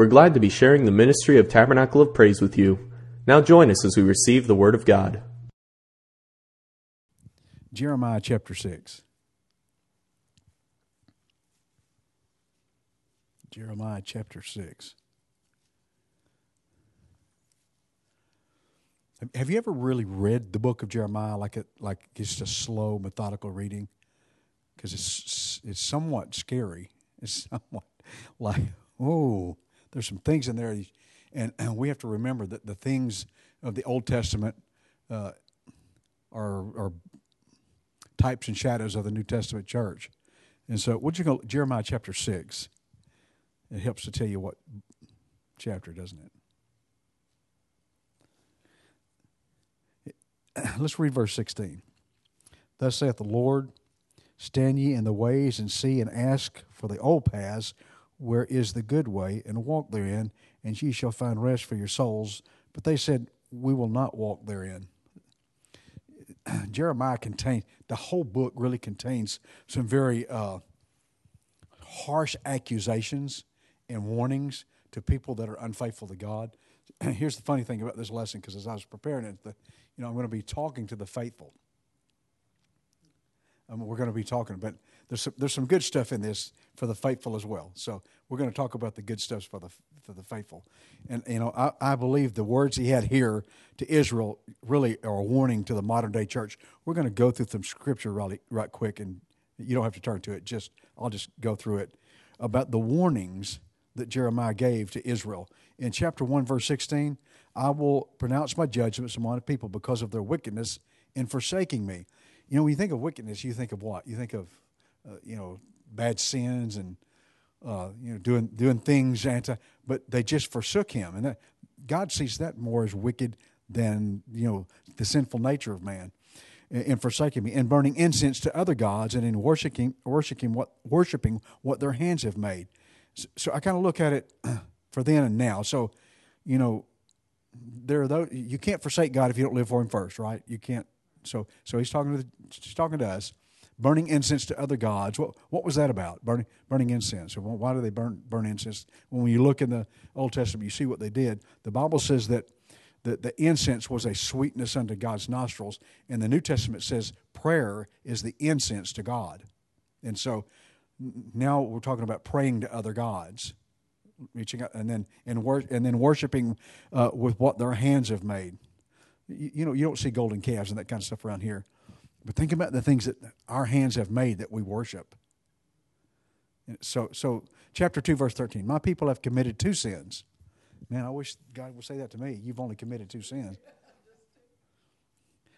We're glad to be sharing the ministry of Tabernacle of Praise with you. Now join us as we receive the Word of God. Jeremiah chapter 6. Jeremiah chapter 6. Have you ever really read the book of Jeremiah like it like just a slow, methodical reading? Because it's it's somewhat scary. It's somewhat like oh, there's some things in there, and, and we have to remember that the things of the Old Testament uh, are are types and shadows of the New Testament church. And so, would you go Jeremiah chapter six? It helps to tell you what chapter, doesn't it? let's read verse 16. Thus saith the Lord, Stand ye in the ways and see and ask for the old paths, where is the good way, and walk therein, and ye shall find rest for your souls. But they said, We will not walk therein. Jeremiah contains, the whole book really contains some very uh, harsh accusations and warnings to people that are unfaithful to God. Here's the funny thing about this lesson, because as I was preparing it, the, you know, I'm going to be talking to the faithful. Um, we're going to be talking, but there's some, there's some good stuff in this for the faithful as well. So we're going to talk about the good stuff for the for the faithful, and you know I, I believe the words he had here to Israel really are a warning to the modern day church. We're going to go through some scripture really right quick, and you don't have to turn to it. Just I'll just go through it about the warnings that Jeremiah gave to Israel in chapter one verse sixteen. I will pronounce my judgments among the people because of their wickedness in forsaking me. You know, when you think of wickedness, you think of what? You think of, uh, you know, bad sins and, uh, you know, doing doing things anti. But they just forsook Him, and that, God sees that more as wicked than you know the sinful nature of man. In, in forsaking me, and burning incense to other gods, and in worshiping worshiping what worshiping what their hands have made. So, so I kind of look at it for then and now. So, you know, there are those you can't forsake God if you don't live for Him first, right? You can't. So, so He's talking to the, He's talking to us, burning incense to other gods. What what was that about? Burning burning incense. Why do they burn burn incense? When you look in the Old Testament, you see what they did. The Bible says that. The, the incense was a sweetness unto God's nostrils, and the New Testament says prayer is the incense to God. And so now we're talking about praying to other gods reaching out, and then and, wor- and then worshiping uh, with what their hands have made. You, you, know, you don't see golden calves and that kind of stuff around here, but think about the things that our hands have made that we worship. So, so chapter two, verse thirteen. My people have committed two sins. Man, I wish God would say that to me. You've only committed two sins.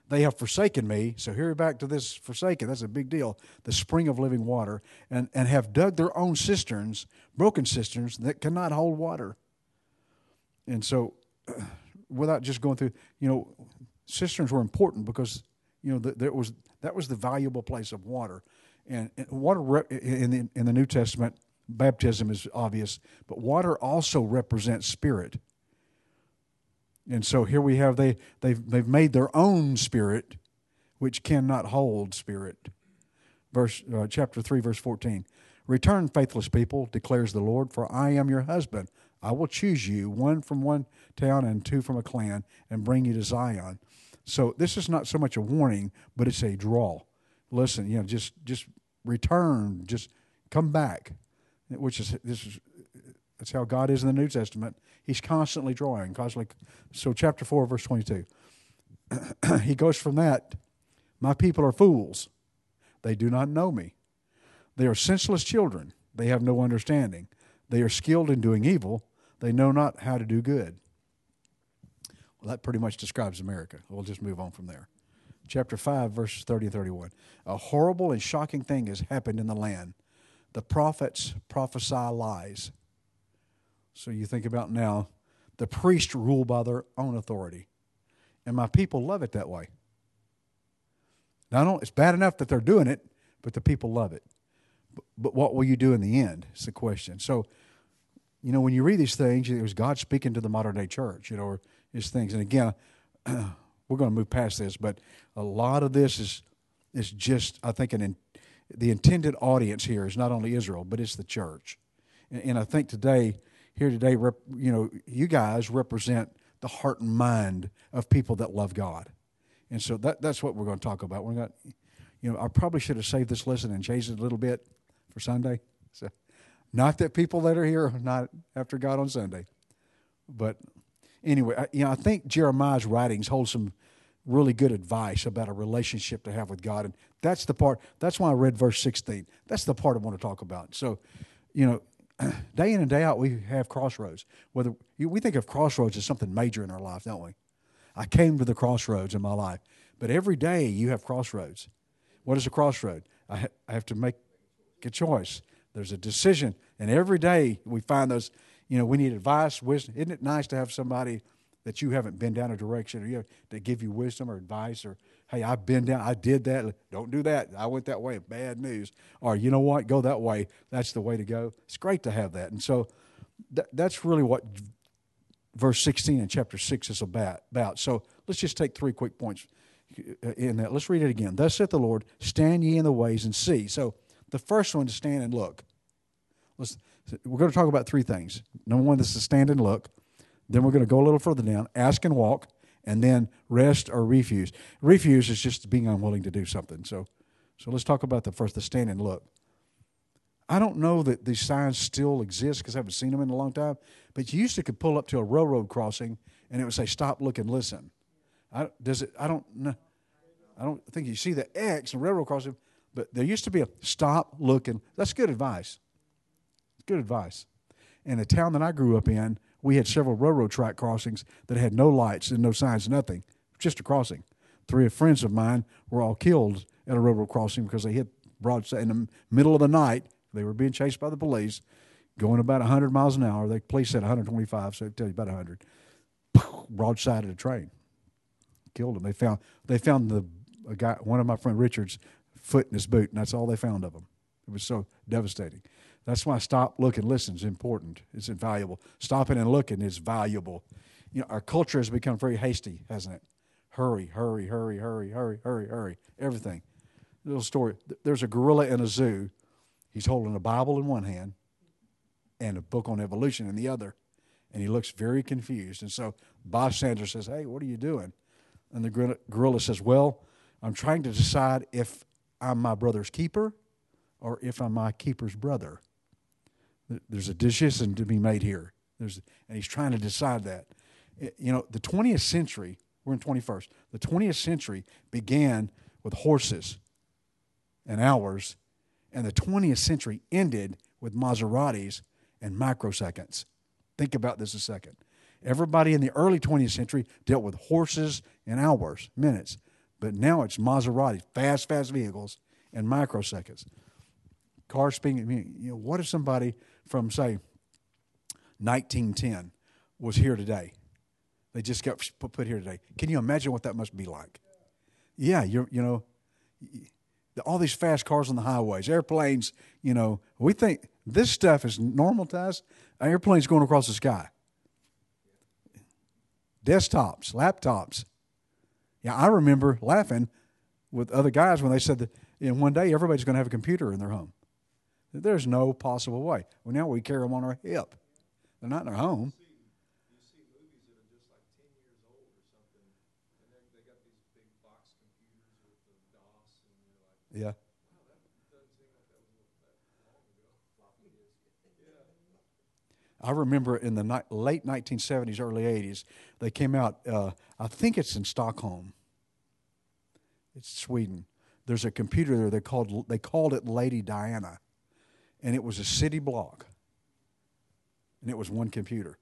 They have forsaken me. So here back to this forsaken. That's a big deal. The spring of living water. And, and have dug their own cisterns, broken cisterns that cannot hold water. And so, uh, without just going through, you know, cisterns were important because, you know, there was, that was the valuable place of water. And, and water in the, in the New Testament, baptism is obvious, but water also represents spirit. And so here we have they they've they've made their own spirit, which cannot hold spirit. Verse uh, chapter three, verse fourteen. Return, faithless people, declares the Lord, for I am your husband. I will choose you, one from one town and two from a clan, and bring you to Zion. So this is not so much a warning, but it's a draw. Listen, you know, just just return, just come back, which is this is that's how God is in the New Testament. He's constantly drawing, constantly. So, chapter 4, verse 22. he goes from that My people are fools. They do not know me. They are senseless children. They have no understanding. They are skilled in doing evil. They know not how to do good. That pretty much describes America. We'll just move on from there. Chapter 5, verses 30 and 31. A horrible and shocking thing has happened in the land. The prophets prophesy lies. So you think about now, the priests rule by their own authority. And my people love it that way. Now, it's bad enough that they're doing it, but the people love it. But, but what will you do in the end? Is the question. So, you know, when you read these things, it was God speaking to the modern day church, you know, or his things. And again, we're going to move past this, but a lot of this is is just, I think, an in, the intended audience here is not only Israel, but it's the church. And, and I think today here today, rep, you know, you guys represent the heart and mind of people that love God. And so that, that's what we're going to talk about. We're going you know, I probably should have saved this lesson and changed it a little bit for Sunday. So, not that people that are here are not after God on Sunday, but anyway, I, you know, I think Jeremiah's writings hold some really good advice about a relationship to have with God, and that's the part. That's why I read verse sixteen. That's the part I want to talk about. So, you know, day in and day out, we have crossroads. Whether we think of crossroads as something major in our life, don't we? I came to the crossroads in my life, but every day you have crossroads. What is a crossroad? I, ha- I have to make a choice. There's a decision, and every day we find those. You know, we need advice, wisdom. Isn't it nice to have somebody that you haven't been down a direction, or you have to give you wisdom or advice, or hey, I've been down, I did that. Don't do that. I went that way. Bad news. Or you know what? Go that way. That's the way to go. It's great to have that, and so th- that's really what verse 16 in chapter 6 is about. So let's just take three quick points uh, in that. Let's read it again. Thus saith the Lord, stand ye in the ways and see. So the first one is stand and look. Let's, we're going to talk about three things. Number one, this is stand and look. Then we're going to go a little further down, ask and walk, and then rest or refuse. Refuse is just being unwilling to do something. So, so let's talk about the first, the stand and look. I don't know that these signs still exist because I haven't seen them in a long time. But you used to could pull up to a railroad crossing and it would say "Stop, look, and listen." I, does it? I don't know. I don't think you see the X and railroad crossing, but there used to be a "Stop, looking. That's good advice. Good advice. In the town that I grew up in, we had several railroad track crossings that had no lights and no signs, nothing, just a crossing. Three of friends of mine were all killed at a railroad crossing because they hit broadside in the middle of the night they were being chased by the police, going about 100 miles an hour. The police said 125, so they tell you about 100. Broadside of a train, killed them. They found they found the guy, one of my friend Richard's foot in his boot, and that's all they found of him. It was so devastating. That's why stop, look, and listen is important. It's invaluable. Stopping and looking is valuable. You know, our culture has become very hasty, hasn't it? Hurry, hurry, hurry, hurry, hurry, hurry, hurry. Everything. Little story. There's a gorilla in a zoo He's holding a Bible in one hand and a book on evolution in the other. And he looks very confused. And so bystander says, Hey, what are you doing? And the gorilla says, Well, I'm trying to decide if I'm my brother's keeper or if I'm my keeper's brother. There's a decision to be made here. There's, and he's trying to decide that. You know, the 20th century, we're in 21st, the 20th century began with horses and hours and the 20th century ended with Maseratis and microseconds. Think about this a second. Everybody in the early 20th century dealt with horses and hours, minutes. But now it's Maserati, fast, fast vehicles, in microseconds. Cars being, I mean, you know, what if somebody from, say, 1910 was here today? They just got put here today. Can you imagine what that must be like? Yeah, you're, you know, all these fast cars on the highways, airplanes, you know, we think this stuff is normal to us. Airplanes going across the sky. Desktops, laptops. Yeah, I remember laughing with other guys when they said that in one day everybody's going to have a computer in their home. There's no possible way. Well, now we carry them on our hip. They're not in our home. Yeah. I remember in the ni- late 1970s, early 80s, they came out. Uh, I think it's in Stockholm. It's Sweden. There's a computer there. They called they called it Lady Diana, and it was a city block. And it was one computer.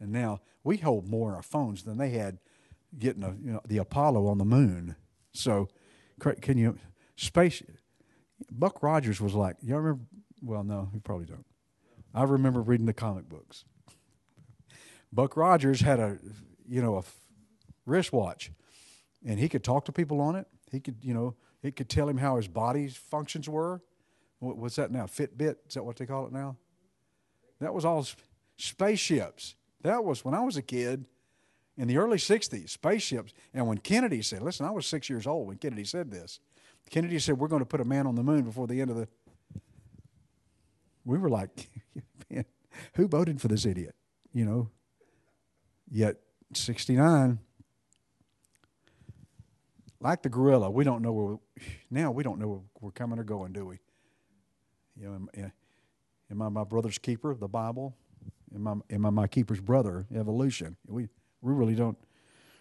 And now we hold more in our phones than they had getting a, you know, the Apollo on the moon. So, can you space? Buck Rogers was like, y'all remember? Well, no, you probably don't. I remember reading the comic books. Buck Rogers had a, you know, a wristwatch, and he could talk to people on it. He could, you know, it could tell him how his body's functions were. what's that now? Fitbit? Is that what they call it now? That was all spaceships. That was when I was a kid in the early 60s, spaceships. And when Kennedy said, listen, I was six years old when Kennedy said this. Kennedy said, we're going to put a man on the moon before the end of the. we were like, who voted for this idiot? You know. Yet 69, like the gorilla, we don't know where. Now we don't know where we're coming or going, do we? You know, am, eh, am I my brother's keeper, the Bible? Am I, am I my keeper's brother, evolution? We we really don't.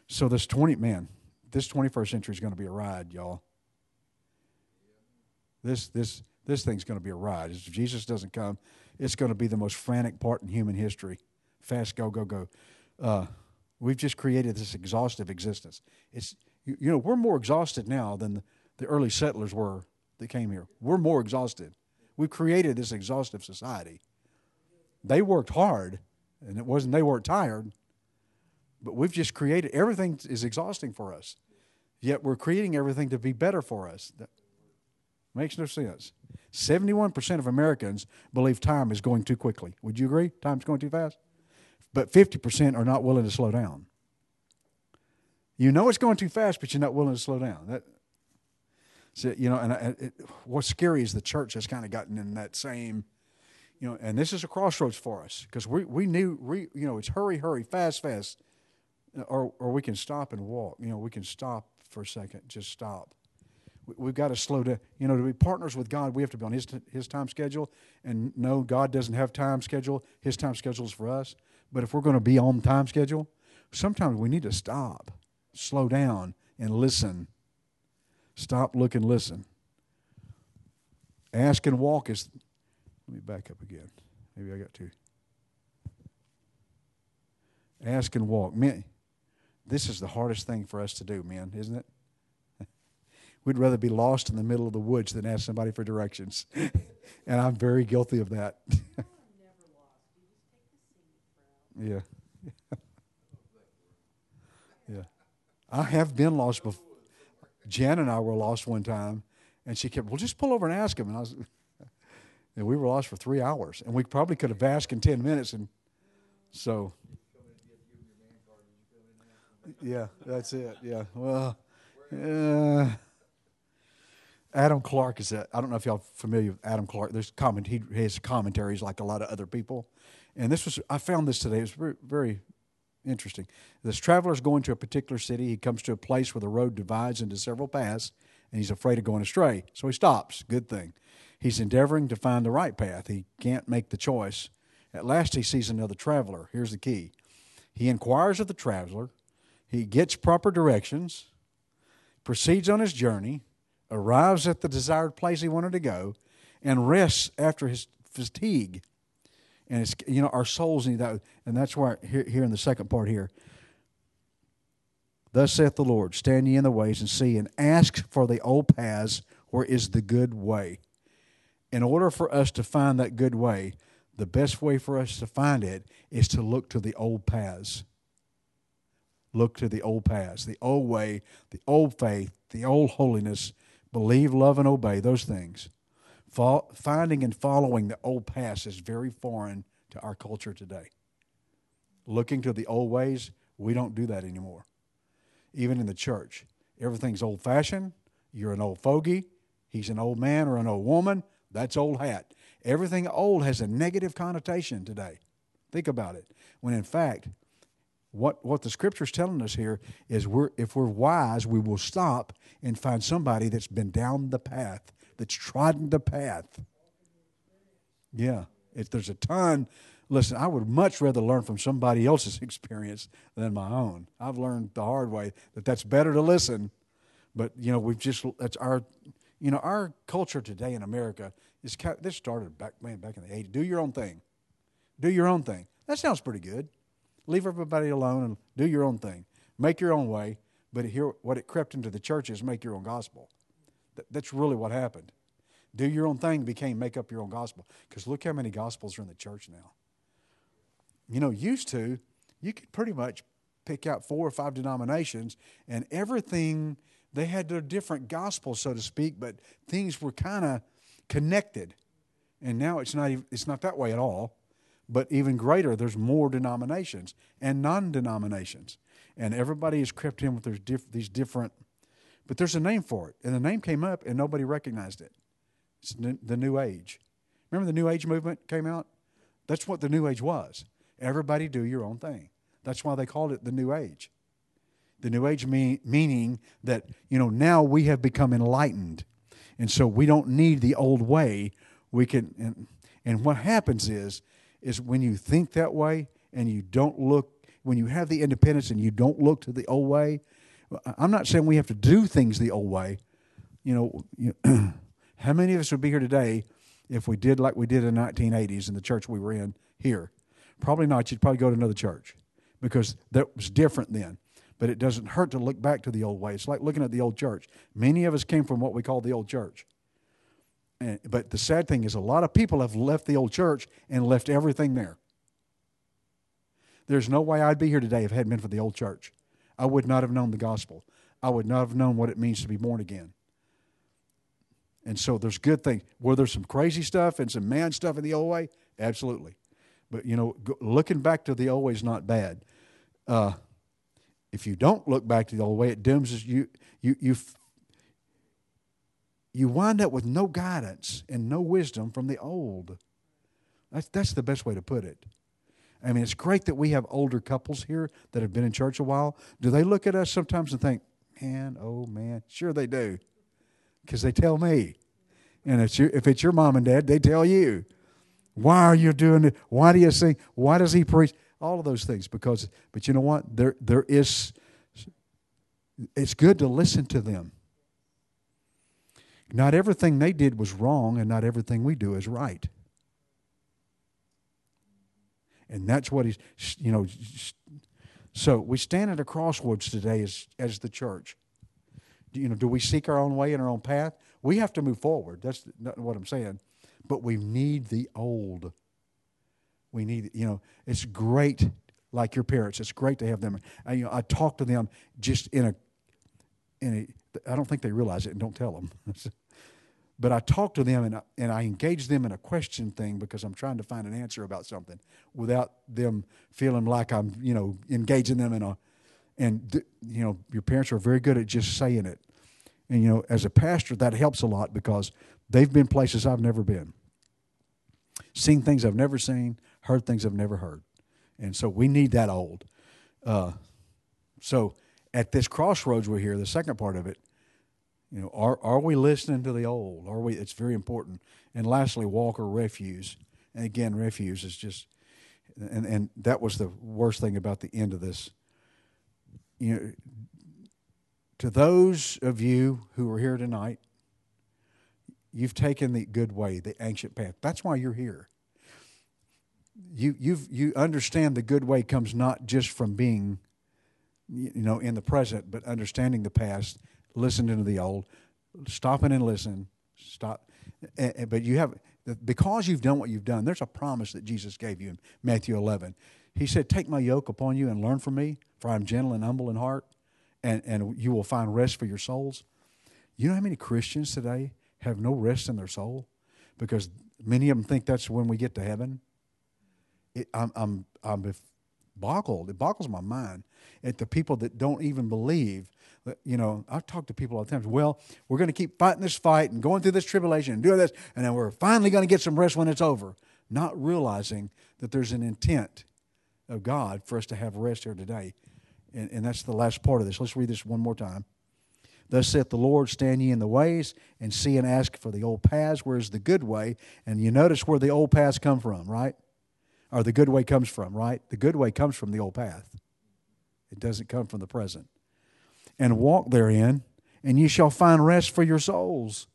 So this 20 man, this 21st century is going to be a ride, y'all. This this this thing's going to be a ride. If Jesus doesn't come, it's going to be the most frantic part in human history. Fast, go, go, go. Uh, we've just created this exhaustive existence. It's you, you know we're more exhausted now than the, the early settlers were that came here. We're more exhausted. We've created this exhaustive society. They worked hard, and it wasn't they weren't tired, but we've just created everything is exhausting for us. Yet we're creating everything to be better for us. That makes no sense. 71% of Americans believe time is going too quickly. Would you agree? Time's going too fast? But 50% are not willing to slow down. You know it's going too fast, but you're not willing to slow down. That, so, you know, and uh, it, what's scary is the church has kind of gotten in that same, you know, and this is a crossroads for us because we, we knew, we, you know, it's hurry, hurry, fast, fast, or, or we can stop and walk. You know, we can stop for a second, just stop we've got to slow down. You know, to be partners with God, we have to be on His, his time schedule. And no, God doesn't have time schedule. His time schedule is for us. But if we're going to be on time schedule, sometimes we need to stop, slow down, and listen. Stop, look, and listen. Ask and walk is. Let me back up again. Maybe I got to. Ask and walk. Man, this is the hardest thing for us to do, man, isn't it? We'd rather be lost in the middle of the woods than ask somebody for directions. and I'm very guilty of that. yeah. yeah. I have been lost before. Jan and I were lost one time, and she kept, well, just pull over and ask him. And I was, and we were lost for three hours, and we probably could have asked in 10 minutes. And so, yeah, that's it. Yeah. Well, Adam Clarke is a, I don't know if y'all familiar with Adam Clarke. There's comment he has commentaries like a lot of other people, and this was I found this today. It was very, very interesting. This traveler is going to a particular city. He comes to a place where the road divides into several paths, and he's afraid of going astray. So he stops. Good thing. He's endeavoring to find the right path. He can't make the choice. At last, he sees another traveler. Here's the key. He inquires of the traveler. He gets proper directions, proceeds on his journey, arrives at the desired place he wanted to go, and rests after his fatigue. And it's you know our souls need that, and that's why here, here in the second part here. Thus saith the Lord: Stand ye in the ways and see, and ask for the old paths where is the good way. In order for us to find that good way, the best way for us to find it is to look to the old paths. Look to the old paths, the old way, the old faith, the old holiness, believe, love, and obey, those things. Finding and following the old past is very foreign to our culture today. Looking to the old ways, we don't do that anymore. Even in the church, everything's old fashioned. You're an old fogey. He's an old man or an old woman. That's old hat. Everything old has a negative connotation today. Think about it. When in fact, what, what the scripture is telling us here is we're, if we're wise, we will stop and find somebody that's been down the path, that's trodden the path. Yeah, if there's a ton, listen, I would much rather learn from somebody else's experience than my own. I've learned the hard way that that's better to listen, but you know we've just that's our, you know, our culture today in America is kind. this started back man back in the '80s. Do your own thing, do your own thing. That sounds pretty good. Leave everybody alone and do your own thing. Make your own way. But here, what it crept into the church is make your own gospel. That's really what happened. Do your own thing became make up your own gospel. Because look how many gospels are in the church now. You know, used to, you could pretty much pick out four or five denominations, and everything, they had their different gospels, so to speak, but things were kind of connected. And now it's not, it's not that way at all. But even greater, there's more denominations and non denominations. And everybody has crept in with diff- these different, but there's a name for it. And the name came up and nobody recognized it. It's the New Age. Remember the New Age movement came out? That's what the New Age was. Everybody do your own thing. That's why they called it the New Age. The New Age mean, meaning that, you know, now we have become enlightened. And so we don't need the old way. We can, and, and what happens is, is when you think that way and you don't look, when you have the independence and you don't look to the old way, I'm not saying we have to do things the old way. You know, you, how many of us would be here today if we did like we did in the 1980s in the church we were in here? Probably not. You'd probably go to another church because that was different then. But it doesn't hurt to look back to the old way. It's like looking at the old church. Many of us came from what we call the old church. But the sad thing is, a lot of people have left the old church and left everything there. There's no way I'd be here today if it hadn't been for the old church. I would not have known the gospel. I would not have known what it means to be born again. And so there's good things. Were there some crazy stuff and some man stuff in the old way? Absolutely. But, you know, looking back to the old way is not bad. Uh, if you don't look back to the old way, it dooms you. You you you wind up with no guidance and no wisdom from the old. That's that's the best way to put it. I mean, it's great that we have older couples here that have been in church a while. Do they look at us sometimes and think, "Man, oh man"? Sure, they do, because they tell me. And it's your, if it's your mom and dad, they tell you. Why are you doing it? Why do you sing? Why does he preach? All of those things. Because, but you know what? There, there is. It's good to listen to them. Not everything they did was wrong, and not everything we do is right. And that's what he's, you know. So we stand at a crossroads today as, as the church. You know, do we seek our own way and our own path? We have to move forward. That's not what I'm saying but we need the old. We need, you know, it's great, like your parents. It's great to have them. I, you know, I talk to them just in a, in a. I don't think they realize it, and don't tell them. but I talk to them and I, and I engage them in a question thing because I'm trying to find an answer about something without them feeling like I'm, you know, engaging them in a. And you know, your parents are very good at just saying it. And you know, as a pastor, that helps a lot because They've been places I've never been, seen things I've never seen, heard things I've never heard. And so we need that old. Uh, so at this crossroads we're here, the second part of it, you know, are, are we listening to the old? Are we? It's very important. And lastly, walk or refuse. And again, refuse is just, and, and that was the worst thing about the end of this. You know, to those of you who are here tonight You've taken the good way, the ancient path. That's why you're here. You you've you understand the good way comes not just from being you know in the present, but understanding the past, listening to the old, stopping and listen, stop. But you have because you've done what you've done. There's a promise that Jesus gave you in Matthew 11. He said, "Take my yoke upon you and learn from me, for I am gentle and humble in heart, and and you will find rest for your souls." You know how many Christians today have no rest in their soul because many of them think that's when we get to heaven. It, I'm, I'm, I'm boggled. It boggles my mind at the people that don't even believe. That, you know, I've talked to people all the time. Well, we're going to keep fighting this fight and going through this tribulation and doing this, and then we're finally going to get some rest when it's over. Not realizing that there's an intent of God for us to have rest here today. And, and that's the last part of this. Let's read this one more time. Thus saith the Lord, stand ye in the ways and see and ask for the old paths, where's the good way. And you notice where the old paths come from, right? Or the good way comes from, right? The good way comes from the old path. It doesn't come from the present. And walk therein, and ye shall find rest for your souls.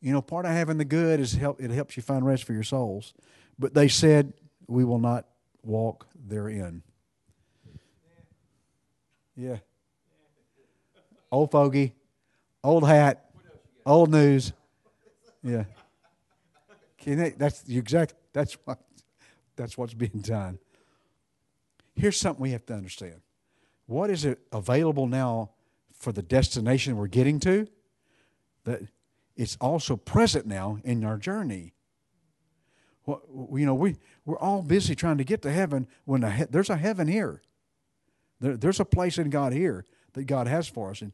You know, part of having the good is help it helps you find rest for your souls. But they said, We will not walk therein. Yeah old fogey, old hat, old news. Yeah. Can that's the exact. That's what. That's what's being done. Here's something we have to understand. What is it available now for the destination we're getting to? That it's also present now in our journey. Well, you know, we, we're all busy trying to get to heaven when the, there's a heaven here. There, there's a place in God here that God has for us. And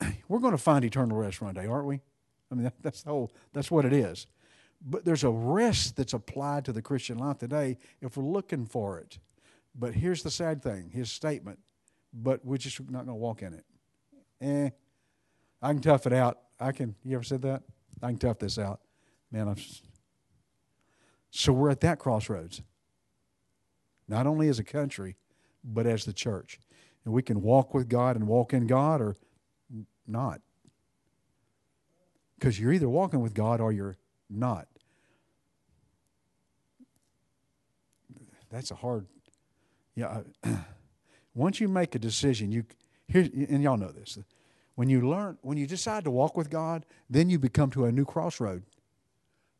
we're going to find eternal rest one day, aren't we? I mean, that's the whole, that's what it is. But there's a rest that's applied to the Christian life today if we're looking for it. But here's the sad thing his statement, but we're just not going to walk in it. Eh, I can tough it out. I can, you ever said that? I can tough this out. Man, I'm. So we're at that crossroads. Not only as a country, but as the church. And we can walk with God and walk in God or not. Because you're either walking with God or you're not. That's a hard. Yeah. once you make a decision, you here and y'all know this. When you learn, when you decide to walk with God, then you become to a new crossroad.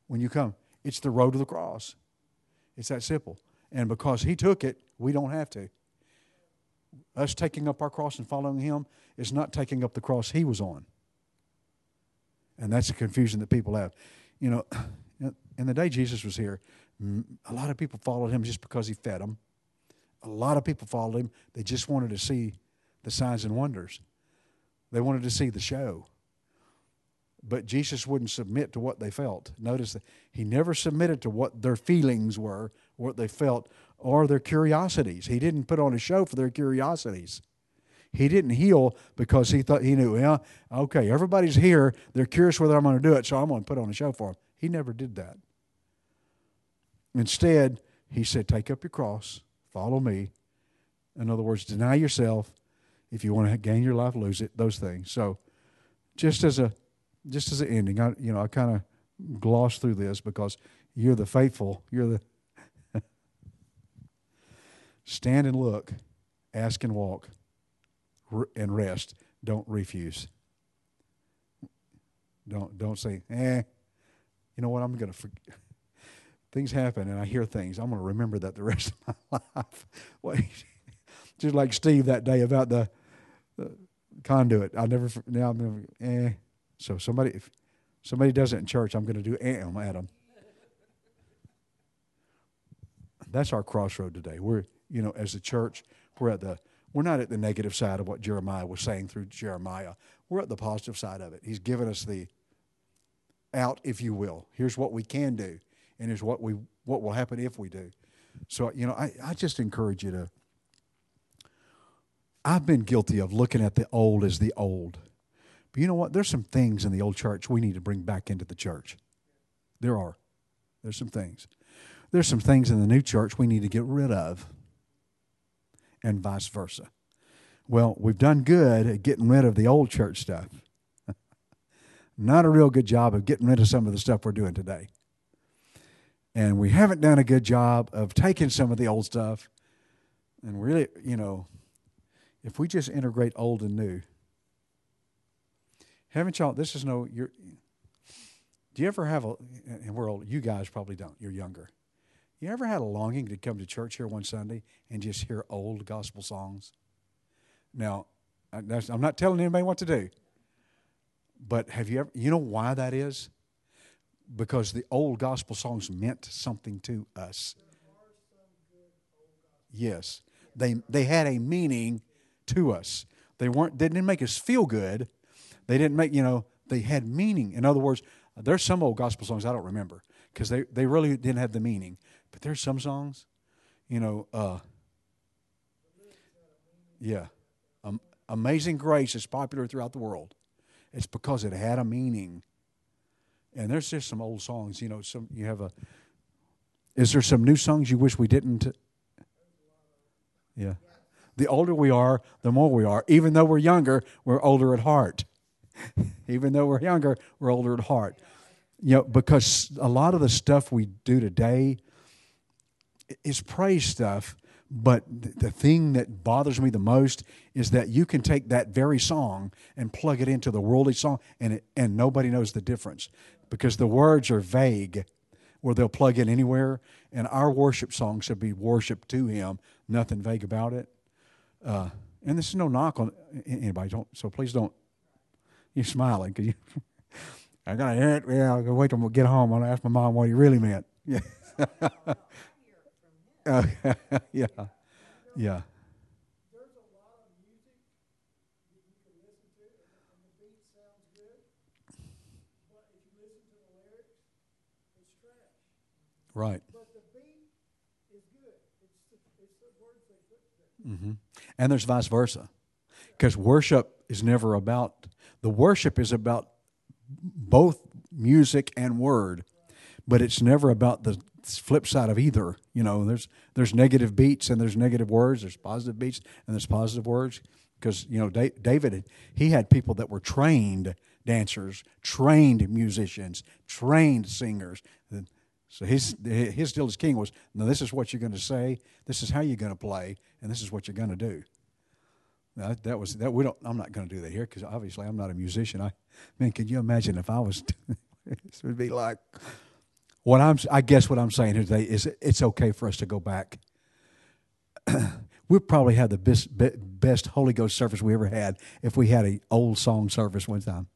When you come, it's the road to the cross. It's that simple. And because He took it, we don't have to. Us taking up our cross and following Him is not taking up the cross He was on. And that's the confusion that people have. You know, in the day Jesus was here, a lot of people followed Him just because He fed them. A lot of people followed Him. They just wanted to see the signs and wonders, they wanted to see the show. But Jesus wouldn't submit to what they felt. Notice that He never submitted to what their feelings were, what they felt, or their curiosities. He didn't put on a show for their curiosities. He didn't heal because he thought he knew, yeah, okay, everybody's here. They're curious whether I'm going to do it, so I'm going to put on a show for them. He never did that. Instead, he said, Take up your cross, follow me. In other words, deny yourself. If you want to gain your life, lose it. Those things. So, just as a just as an ending, I you know I kind of gloss through this because you're the faithful. You're the Stand and look, ask and walk, and rest. Don't refuse. Don't don't say, eh. You know what? I'm gonna. forget. Things happen, and I hear things. I'm gonna remember that the rest of my life. Wait, just like Steve that day about the, the conduit. I never. Now I'm never. Eh. So somebody, if somebody does it in church, I'm to do am at them. That's our crossroad today. We're you know, as a church, we're at the we're not at the negative side of what Jeremiah was saying through Jeremiah. We're at the positive side of it. He's given us the out, if you will. Here's what we can do, and here's what we what will happen if we do. So, you know, I, I just encourage you to I've been guilty of looking at the old as the old. But you know what? There's some things in the old church we need to bring back into the church. There are. There's some things. There's some things in the new church we need to get rid of and vice versa. Well, we've done good at getting rid of the old church stuff. Not a real good job of getting rid of some of the stuff we're doing today. And we haven't done a good job of taking some of the old stuff and really, you know, if we just integrate old and new. Haven't y'all, this is no, you're, do you ever have a, and we're old, you guys probably don't, you're younger. You ever had a longing to come to church here one Sunday and just hear old gospel songs? Now, uh, I'm not telling anybody what to do, but have you ever, you know why that is? Because the old gospel songs meant something to us. Yes, they, they had a meaning to us. They weren't, they didn't make us feel good. They didn't make, you know, they had meaning. In other words, there's some old gospel songs I don't remember because they, they really didn't have the meaning. But there's some songs, you know, uh, yeah. Um, Amazing Grace is popular throughout the world. It's because it had a meaning. And there's just some old songs, you know, some you have a Is there some new songs you wish we didn't Yeah. The older we are, the more we are. Even though we're younger, we're older at heart. Even though we're younger, we're older at heart. You know, because a lot of the stuff we do today is praise stuff, but the thing that bothers me the most is that you can take that very song and plug it into the worldly song, and it, and nobody knows the difference because the words are vague, where they'll plug in anywhere. And our worship song should be worship to Him, nothing vague about it. Uh, and this is no knock on anybody. Don't so please don't. You're smiling because you. I gotta hear it. Yeah, I'll wait till we get home. I'll ask my mom what he really meant. Yeah. Yeah. Yeah. Right. there. And there's vice versa. Because worship is never about, the worship is about both music and word, but it's never about the flip side of either. You know, there's there's negative beats and there's negative words, there's positive beats and there's positive words. Because, you know, Da- David, he had people that were trained dancers, trained musicians, trained singers. So his his deal as king was, no, this is what you're going to say, this is how you're going to play, and this is what you're going to do. Now, that, that was that. We don't. I'm not going to do that here because obviously I'm not a musician. I, man, can you imagine if I was? this would be like. What I'm. I guess what I'm saying today is it's okay for us to go back. we probably had the best be- best Holy Ghost service we ever had if we had a old song service one time.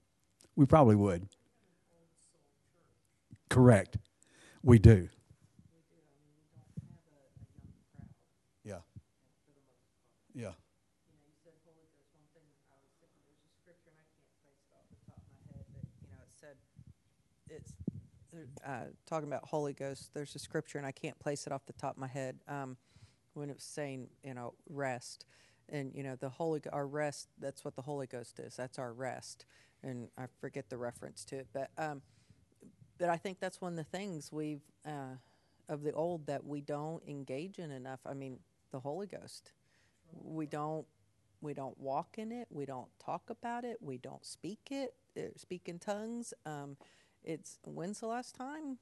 We probably would. Correct. We do. Yeah. Yeah. scripture, and I can't place it off the top of my head, but you know, it said it's uh, talking about Holy Ghost. There's a scripture, and I can't place it off the top of my head. Um, when it was saying, you know, rest, and you know, the Holy our rest. That's what the Holy Ghost is. That's our rest, and I forget the reference to it, but um, but I think that's one of the things we've uh, of the old that we don't engage in enough. I mean, the Holy Ghost. We don't we don't walk in it. We don't talk about it. We don't speak it. Uh, speak in tongues. Um, it's when's the last time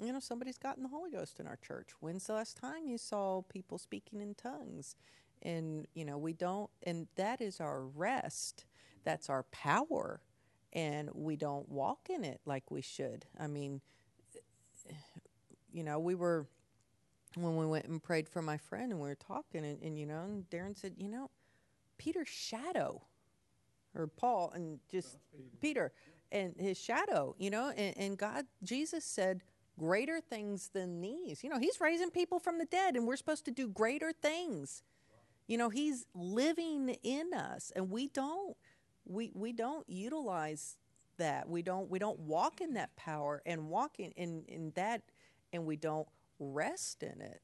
you know somebody's gotten the Holy Ghost in our church? When's the last time you saw people speaking in tongues? And you know we don't, and that is our rest. That's our power, and we don't walk in it like we should. I mean, you know, we were when we went and prayed for my friend, and we were talking, and, and you know, and Darren said, you know, Peter's shadow, or Paul, and just Peter. And his shadow, you know, and, and God, Jesus said, greater things than these. You know, he's raising people from the dead, and we're supposed to do greater things. You know, he's living in us, and we don't, we we don't utilize that. We don't we don't walk in that power and walk in, in, in that, and we don't rest in it.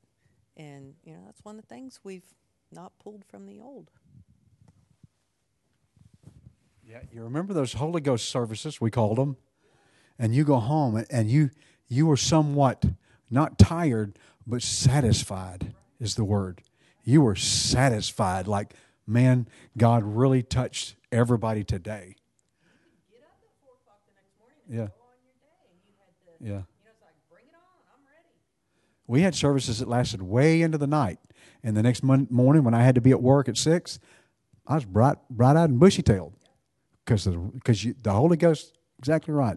And you know, that's one of the things we've not pulled from the old. Yeah, you remember those Holy Ghost services we called them, and you go home and you you were somewhat not tired but satisfied is the word. You were satisfied, like man, God really touched everybody today. Get up at four o'clock the next morning Yeah. go on your day, and you had the, Yeah. you know, it's like bring it on, I'm ready. We had services that lasted way into the night, and the next mon- morning when I had to be at work at six, I was bright bright eyed and bushy tailed because because the Holy Ghost exactly right.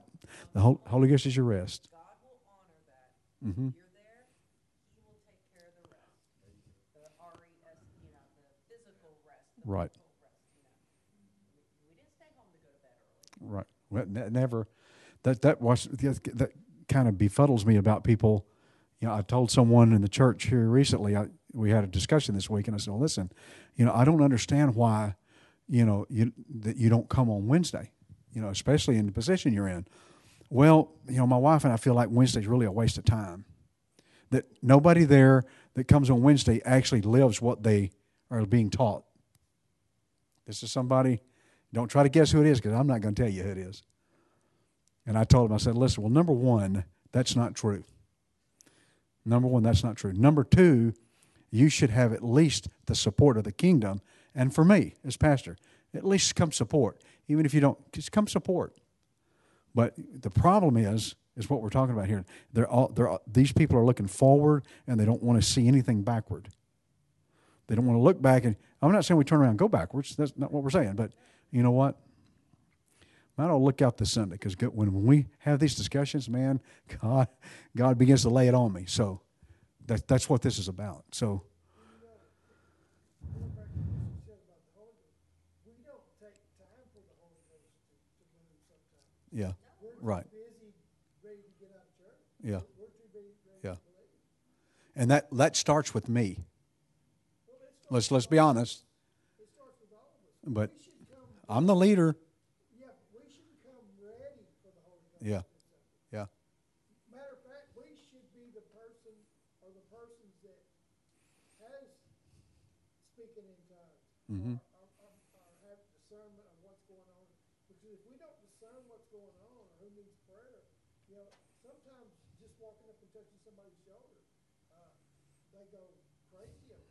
The Hol- Holy Ghost is your rest. God will honor that. Mm-hmm. You're there, He will take care of the rest. The R E S, you know, the physical rest. The Right. mental rest, you know. We didn't stay home to go to bed early. Right. Well, ne- never. That that was that kind of befuddles me about people. You know, I told someone in the church here recently. I, we had a discussion this week, and I said, well, "Listen, you know, I don't understand why, you know, you that you don't come on Wednesday. You know, especially in the position you're in. Well, you know, my wife and I feel like Wednesday's really a waste of time. That nobody there that comes on Wednesday actually lives what they are being taught. This is somebody. Don't try to guess who it is because I'm not going to tell you who it is. And I told him, I said, listen, well, number one, that's not true. Number one, that's not true. Number two, you should have at least the support of the kingdom. And for me, as pastor, at least come support. Even if you don't, just come support. But the problem is, is what we're talking about here. They're all, they're all, these people are looking forward and they don't want to see anything backward. They don't want to look back and I'm not saying we turn around and go backwards. That's not what we're saying. But you know what? I don't look out this Sunday because when, we have these discussions, man, God, God begins to lay it on me. So that, that's what this is about. So Going back to what you said about the Holy Ghost, we don't take time for the Holy Ghost to, to move sometimes. Yeah, Right. yeah, yeah. And that that starts with me. Let's let's be honest. But I'm the leader. yeah. Yeah, Matter of fact, we should be the person or the persons that has speaking in tongues Mhm. or, or, or, or have discernment of what's going on. Because if we don't discern what's going on or who needs prayer, you know, sometimes just walking up and touching somebody's shoulder, uh, they go crazy over it.